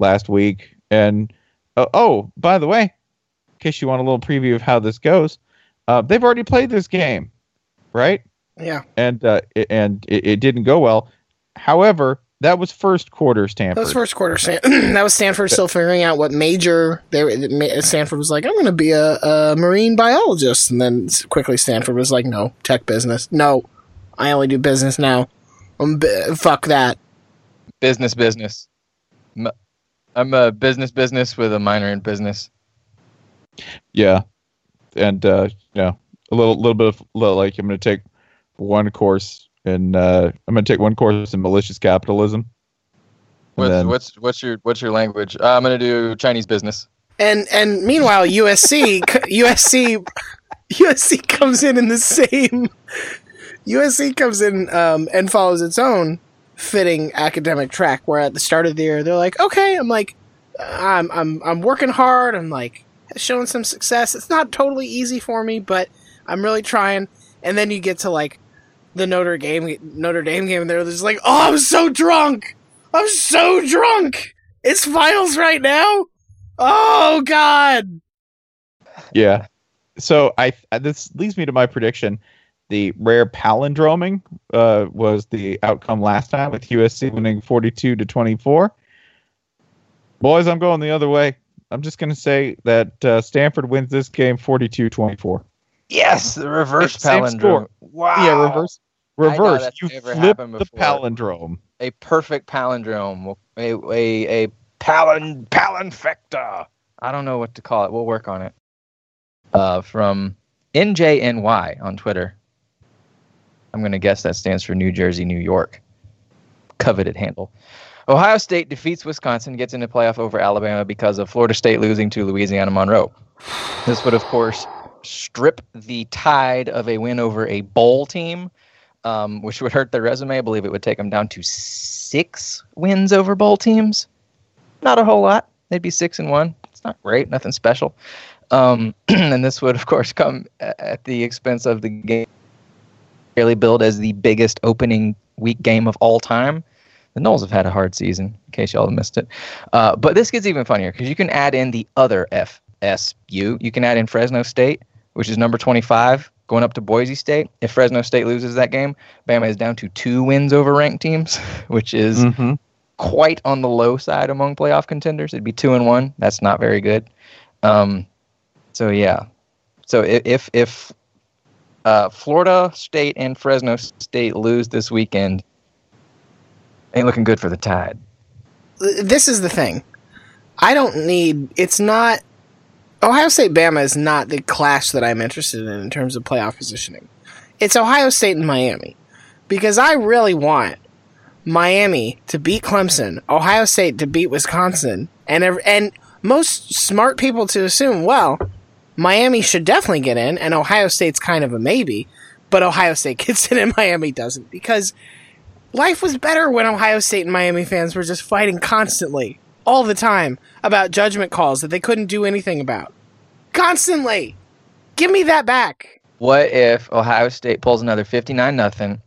last week. And uh, oh, by the way, in case you want a little preview of how this goes, uh, they've already played this game, right? Yeah. And uh, it, and it, it didn't go well. However, that was first quarter Stanford. That was first quarter. Stan- that was Stanford still figuring out what major. They Stanford was like, "I'm going to be a, a marine biologist," and then quickly Stanford was like, "No, tech business. No, I only do business now. Um, b- fuck that." Business, business. M- I'm a business, business with a minor in business. Yeah, and uh, you know, a little little bit of little, like I'm going to take one course in uh, I'm going to take one course in malicious capitalism. What's, then- what's what's your what's your language? Uh, I'm gonna do Chinese business. And and meanwhile, USC USC USC comes in in the same. USC comes in um, and follows its own fitting academic track. Where at the start of the year, they're like, "Okay," I'm like, "I'm I'm I'm working hard. I'm like showing some success. It's not totally easy for me, but I'm really trying." And then you get to like the Notre Dame Notre Dame game, and they're just like, "Oh, I'm so drunk. I'm so drunk. It's finals right now." Oh God! Yeah. So I this leads me to my prediction. The rare palindroming uh, was the outcome last time with USC winning 42 to 24. Boys, I'm going the other way. I'm just going to say that uh, Stanford wins this game 42-24. Yes, the reverse Same palindrome. Wow. Yeah, reverse. Reverse. You flip the palindrome. A perfect palindrome. A a a palin palinfecta. I don't know what to call it. We'll work on it. Uh, from NJNY on Twitter. I'm gonna guess that stands for New Jersey, New York. Coveted handle. Ohio State defeats Wisconsin, gets into playoff over Alabama because of Florida State losing to Louisiana Monroe. This would, of course, strip the tide of a win over a bowl team, um, which would hurt their resume. I believe it would take them down to six wins over bowl teams. Not a whole lot. They'd be six and one. It's not great, nothing special. Um, and this would, of course, come at the expense of the game fairly billed as the biggest opening week game of all time. The Noles have had a hard season, in case y'all missed it. Uh, but this gets even funnier because you can add in the other FSU. You can add in Fresno State, which is number 25, going up to Boise State. If Fresno State loses that game, Bama is down to two wins over ranked teams, which is Mm-hmm. quite on the low side among playoff contenders. It'd be two and one. That's not very good. Um, so yeah. So if if, if uh, Florida State and Fresno State lose this weekend, ain't looking good for the Tide. This is the thing. I don't need. It's not. Ohio State Bama is not the clash that I'm interested in in terms of playoff positioning. It's Ohio State and Miami. Because I really want Miami to beat Clemson, Ohio State to beat Wisconsin, and and most smart people to assume, well, Miami should definitely get in, and Ohio State's kind of a maybe, but Ohio State gets in and Miami doesn't because life was better when Ohio State and Miami fans were just fighting constantly, all the time, about judgment calls that they couldn't do anything about. Constantly! Give me that back! What if Ohio State pulls another 59 nothing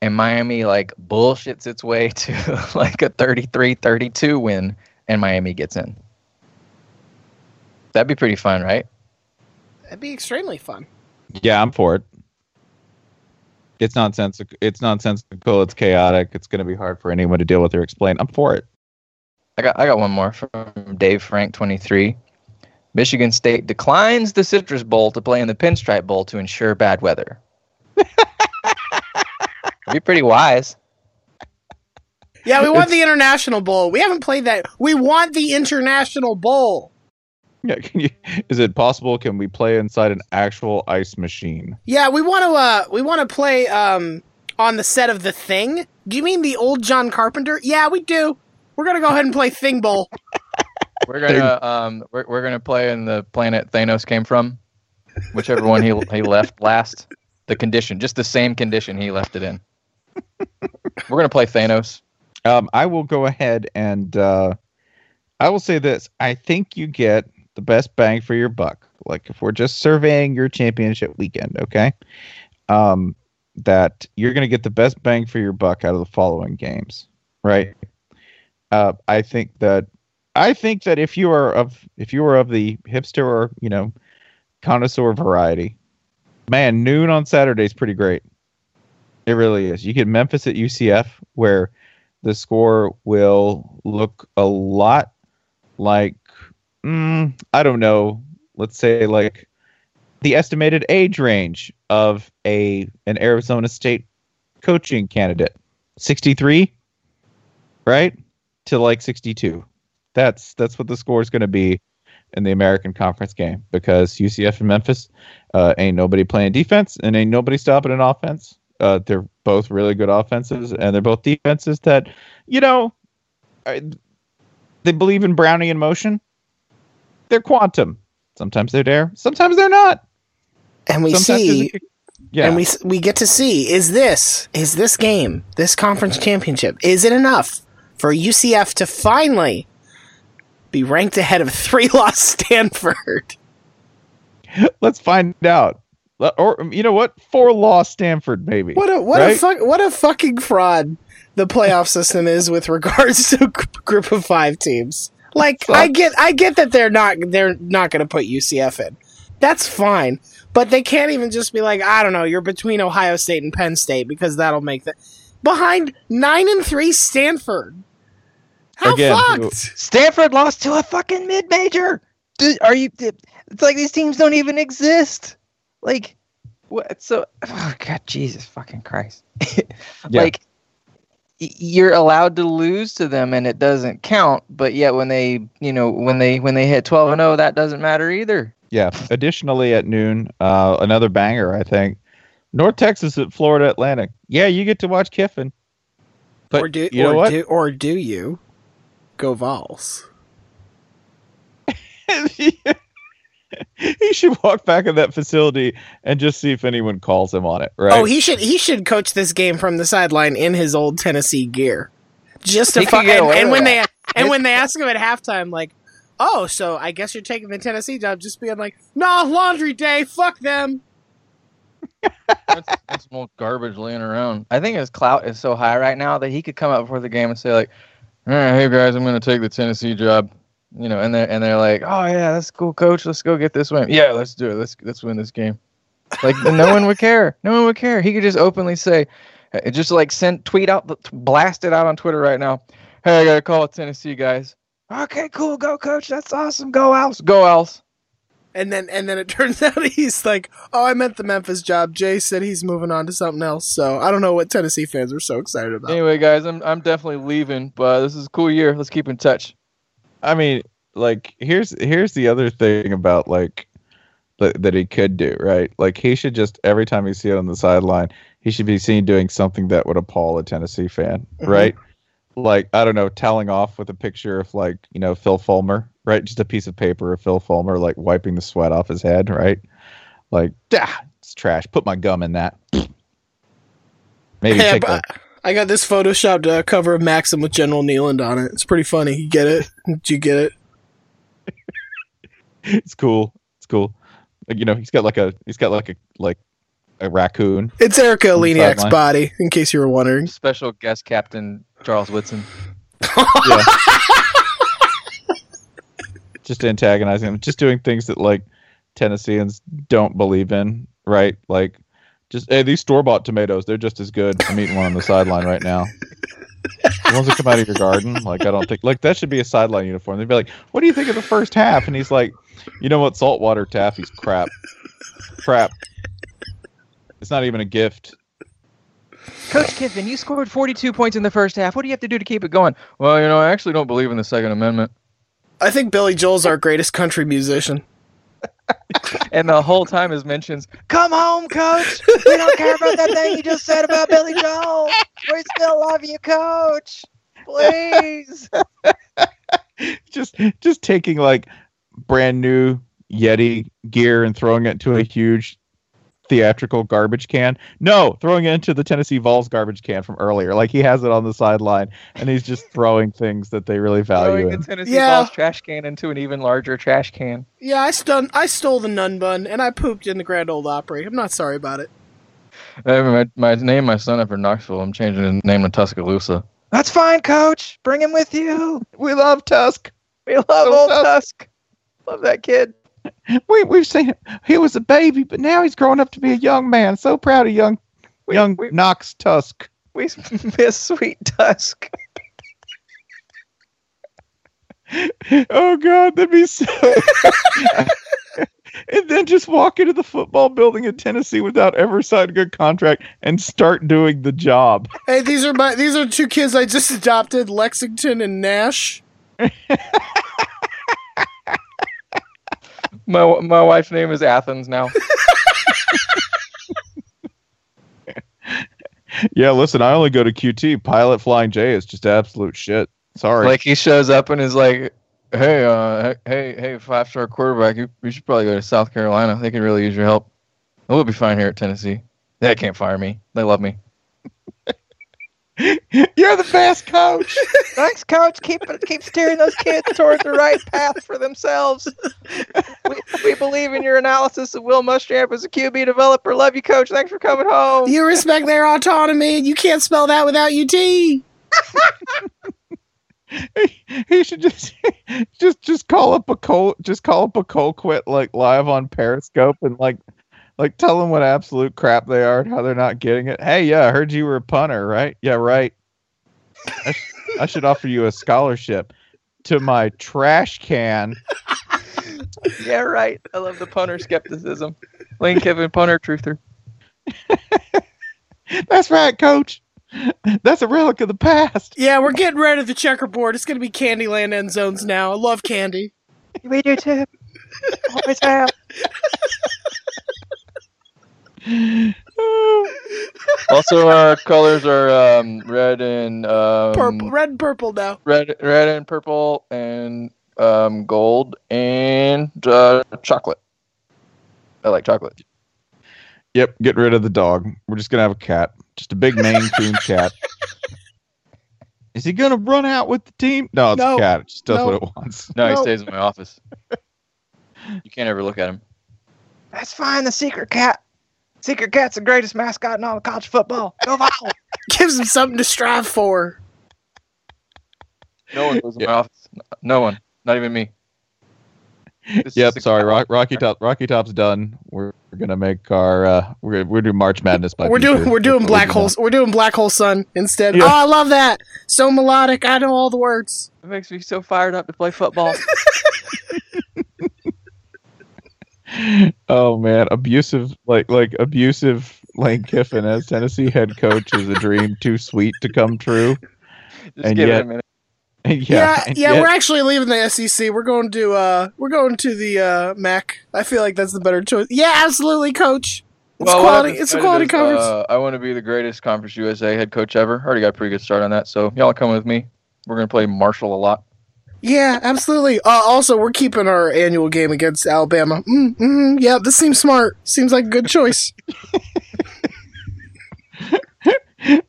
and Miami like bullshits its way to like a 33-32 win and Miami gets in? That'd be pretty fun, right? That'd be extremely fun. Yeah, I'm for it. It's nonsensical. It's nonsensical. It's chaotic. It's going to be hard for anyone to deal with or explain. I'm for it. I got I got one more from Dave Frank 23. Michigan State declines the Citrus Bowl to play in the Pinstripe Bowl to ensure bad weather. be pretty wise. Yeah, we want the International Bowl. We haven't played that. We want the International Bowl. Yeah, can you? Is it possible? Can we play inside an actual ice machine? Yeah, we want to. Uh, we want to play um on the set of the Thing. Do you mean the old John Carpenter? Yeah, we do. We're gonna go ahead and play Thing Bowl. We're gonna um we're, we're gonna play in the planet Thanos came from, whichever one he he left last. The condition, just the same condition he left it in. We're gonna play Thanos. Um, I will go ahead and uh, I will say this. I think you get the best bang for your buck. Like if we're just surveying your championship weekend, okay? Um, that you're going to get the best bang for your buck out of the following games, right? Uh, I think that I think that if you are of if you are of the hipster or you know connoisseur variety, man, noon on Saturday is pretty great. It really is. You get Memphis at UCF, where the score will look a lot like mm, I don't know. Let's say like the estimated age range of a an Arizona State coaching candidate, sixty three, right to like sixty two. That's that's what the score is going to be in the American Conference game because UCF and Memphis uh, ain't nobody playing defense and ain't nobody stopping an offense. Uh, they're both really good offenses and they're both defenses that, you know, I, they believe in Brownian motion. They're quantum. Sometimes they're there. Sometimes they're not. And we Sometimes see, yeah. and we we get to see is this is this game, this conference championship, is it enough for UCF to finally be ranked ahead of three loss Stanford? Let's find out. Or you know what? Four loss Stanford, maybe. What a what a fuck what a fucking fraud the playoff system is with regards to group of five teams. Like Fuck. I get I get that they're not they're not going to put UCF in. That's fine. But they can't even just be like, I don't know, you're between Ohio State and Penn State because that'll make that behind 9 and 3 Stanford. How Again, fucked? Stanford lost to a fucking mid major. Are you? It's like these teams don't even exist. Like, what? So, oh God, Jesus fucking Christ! Yeah. Like, you're allowed to lose to them, and it doesn't count. But yet, when they, you know, when they when they hit twelve and zero, that doesn't matter either. Yeah. Additionally, at noon, uh, another banger. I think North Texas at Florida Atlantic. Yeah, you get to watch Kiffin. But or do you know or what? do or do you go Vols? he should walk back in that facility and just see if anyone calls him on it. Right? Oh, he should he should coach this game from the sideline in his old Tennessee gear, just to He fuck. And, and when they and when they ask him at halftime, like, "Oh, so I guess you're taking the Tennessee job," just being like, "Nah, laundry day, fuck them." That's, that's some old garbage laying around. I think his clout is so high right now that he could come out before the game and say like, "All right, hey guys, I'm to take the Tennessee job." You know, and they're and they're like, "Oh yeah, that's cool, coach. Let's go get this win. Yeah, let's do it. Let's let's win this game." Like no one would care. No one would care. He could just openly say, uh, just like send tweet out, blast it out on Twitter right now. Hey, I got to call Tennessee guys. Okay, cool. Go, coach. That's awesome. Go Owls. Go Owls. And then and then it turns out he's like, "Oh, I meant the Memphis job." Jay said he's moving on to something else. So I don't know what Tennessee fans are so excited about. Anyway, guys, I'm I'm definitely leaving, but this is a cool year. Let's keep in touch. I mean, like here's here's the other thing about like that that he could do, right? Like he should just every time you see it on the sideline, he should be seen doing something that would appall a Tennessee fan, Mhm. right? Like I don't know, telling off with a picture of like you know Phil Fulmer, right? Just a piece of paper of Phil Fulmer like wiping the sweat off his head, right? Like, ah, it's trash. Put my gum in that. Maybe Hey, take but a, I got this photoshopped uh, cover of Maxim with General Neyland on it. It's pretty funny. You get it? Did you get it? it's cool. It's cool. Like, you know, he's got like a he's got like a like a raccoon. It's Erica On Aleniak's body, in case you were wondering. Special guest captain Charles Whitson. Yeah. just antagonizing him, just doing things that like Tennesseans don't believe in, right? Like just hey, these store bought tomatoes, they're just as good. I'm eating one on the sideline right now. The ones that come out of your garden, like I don't think like that should be a sideline uniform. They'd be like, What do you think of the first half? And he's like, You know what, saltwater taffy's crap. Crap. It's not even a gift. Coach Kiffin, you scored 42 points in the first half. What do you have to do to keep it going? Well, you know, I actually don't believe in the Second Amendment. I think Billy Joel's our greatest country musician. And the whole time his mentions, "Come home, coach. We don't care about that thing you just said about Billy Joel. We still love you, coach." Please. just just taking like brand new Yeti gear and throwing it into a huge theatrical garbage can. No, throwing it into the Tennessee Vols garbage can from earlier. Like he has it on the sideline and he's just throwing things that they really value. Throwing the. Tennessee Yeah. Vols trash can into an even larger trash can. Yeah, I stun. I stole the nun bun and I pooped in the Grand Ole Opry. I'm not sorry about it. I my, my name my son after Knoxville. I'm changing his name to Tuscaloosa. That's fine, Coach. Bring him with you. We love Tusk. We love Go old Tusk. Tusk. Love that kid. We we've seen he was a baby, but now he's growing up to be a young man. So proud of young We- young we- Knox Tusk. We miss Sweet Tusk. Oh God, that'd be so. and then just walk into the football building in Tennessee without ever signing a contract and start doing the job. Hey, these are my these are two kids I just adopted, Lexington and Nash. My my wife's name is Athens now. Yeah, listen, I only go to QT. Pilot Flying J is just absolute shit. Sorry. like he shows up and is like, "Hey, uh, hey, hey, five star quarterback, you, you should probably go to South Carolina. They can really use your help. We'll be fine here at Tennessee. They can't fire me. They love me. You're the best coach. Thanks, coach. Keep keep steering those kids towards the right path for themselves. We, we believe in your analysis of Will Muschamp as a QB developer. Love you, coach. Thanks for coming home. You respect their autonomy. You can't spell that without UT. he should just just just call up a Cole just call up a Cole quit like live on Periscope and like like tell them what absolute crap they are and how they're not getting it. Hey, yeah, I heard you were a punter, right? Yeah, right. I, sh- I should offer you a scholarship to my trash can. Yeah, right. I love the punter skepticism. Lane Kiffin punter truther. That's right, coach. That's a relic of the past. Yeah, we're getting rid of the checkerboard. It's gonna be Candyland end zones now. I love candy. We do too. Always have. Also, our colors are um, red and um, Purple, red and purple now. red, red and purple, and um, gold and uh, chocolate. I like chocolate. Yep, get rid of the dog. We're just gonna have a cat, just a big Maine Coon cat. Is he gonna run out with the team? No, it's No. a cat. It just does No. what it wants. No, he stays in my office. You can't ever look at him. That's fine. The secret cat. Secret cat's the greatest mascot in all of college football. Go Vols! Gives him something to strive for. No one goes in my office. No one. Not even me. This Yep, sorry, Rock, Rocky Top. Rocky Top's done. We're, we're gonna make our. Uh, we're we're doing March Madness by. We're doing we're doing black we holes. We're doing black hole sun instead. Yeah. Oh, I love that. So melodic. I know all the words. It makes me so fired up to play football. do. Oh man, abusive like like abusive Lane Kiffin as Tennessee head coach is a dream too sweet to come true. Just And give yet- it a minute. And Yeah, yeah, yeah. yet- we're actually leaving the SEC. We're going to uh, we're going to the uh, MAC. I feel like that's the better choice. Yeah, absolutely, Coach. It's Well, quality. It's a quality is, conference. Uh, I want to be the greatest Conference USA head coach ever. Already got a pretty good start on that. So y'all come with me. We're gonna play Marshall a lot. Yeah, absolutely. Uh, also, we're keeping our annual game against Alabama. Mm, mm, yeah, this seems smart. Seems like a good choice.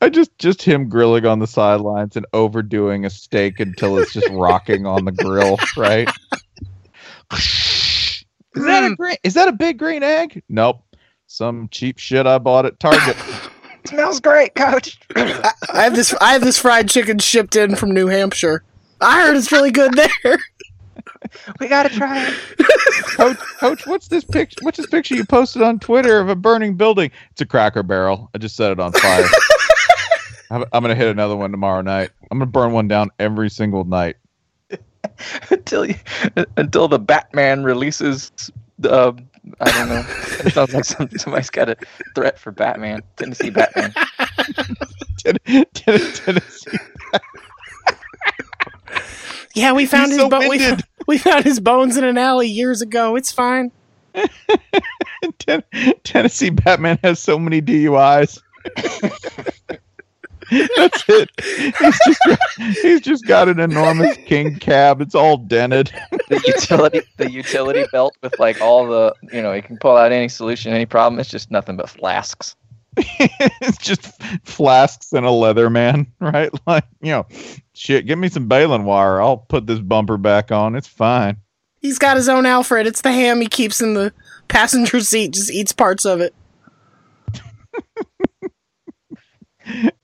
I just just him grilling on the sidelines and overdoing a steak until it's just rocking on the grill, right? Is that a green, is that a big green egg? Nope. Some cheap shit I bought at Target. Smells great, coach. I, I have this. I have this fried chicken shipped in from New Hampshire. I heard it's really good there. we gotta try it. Coach, coach, what's this picture? What's this picture you posted on Twitter of a burning building? It's a Cracker Barrel. I just set it on fire. I'm, I'm gonna hit another one tomorrow night. I'm gonna burn one down every single night. until you, until the Batman releases. Uh, I don't know. It sounds like some, somebody's got a threat for Batman. Tennessee Batman. Ten- Ten- Tennessee. Yeah, we found He's his so bo- we, we found his bones in an alley years ago. It's fine. Ten- Tennessee Batman has so many DUIs. That's it. He's just got, he's just got an enormous king cab. It's all dented. the utility the utility belt with like all the you know you can pull out any solution any problem it's just nothing but flasks it's just flasks and a leather man, right? Like, you know, shit, give me some baling wire. I'll put this bumper back on. It's fine. He's got his own Alfred. It's the ham he keeps in the passenger seat. Just eats parts of it.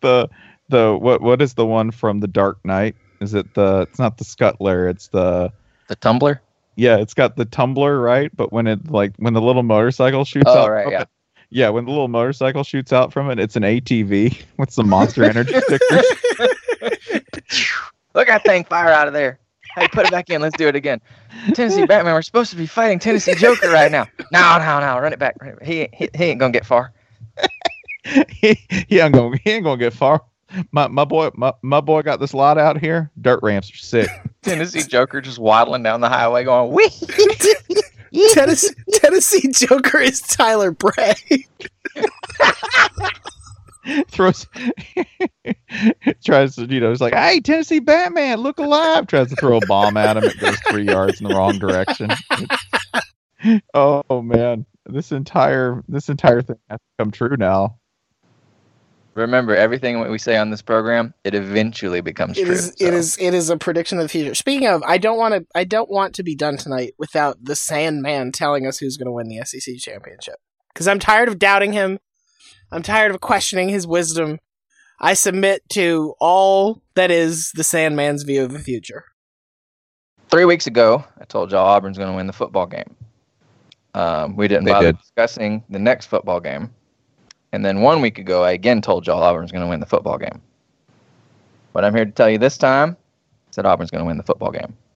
The the what what is the one from the Dark Knight? Is it the it's not the scuttler, it's the the tumbler yeah, it's got the tumbler, right? But when it like when the little motorcycle shoots oh out right yeah it, yeah, when the little motorcycle shoots out from it, it's an ATV with some monster energy stickers. look at that thing fire out of there hey put it back in let's do it again tennessee batman we're supposed to be fighting tennessee joker right now no no no run it back, run it back. He, ain't- he, he ain't gonna get far he, he ain't gonna he ain't gonna get far. My my boy my, my boy got this lot out here. Dirt ramps are sick. tennessee joker just waddling down the highway going wee Tennessee, Tennessee Joker is Tyler Bray. Throws tries to you know he's like, hey Tennessee Batman, look alive. Tries to throw a bomb at him. It goes three yards in the wrong direction. oh man, this entire this entire thing has to come true now. Remember everything that we say on this program it eventually becomes It true is. so. It is. It is a prediction of the future. Speaking of, I don't want to. I don't want to be done tonight without the Sandman telling us who's going to win the SEC championship. Because I'm tired of doubting him. I'm tired of questioning his wisdom. I submit to all that is the Sandman's view of the future. three weeks ago, I told y'all Auburn's going to win the football game. Um, we didn't They bother did. discussing the next football game. And then one week ago, I again told y'all Auburn's going to win the football game. What I'm here to tell you this time that Auburn's going to win the football game.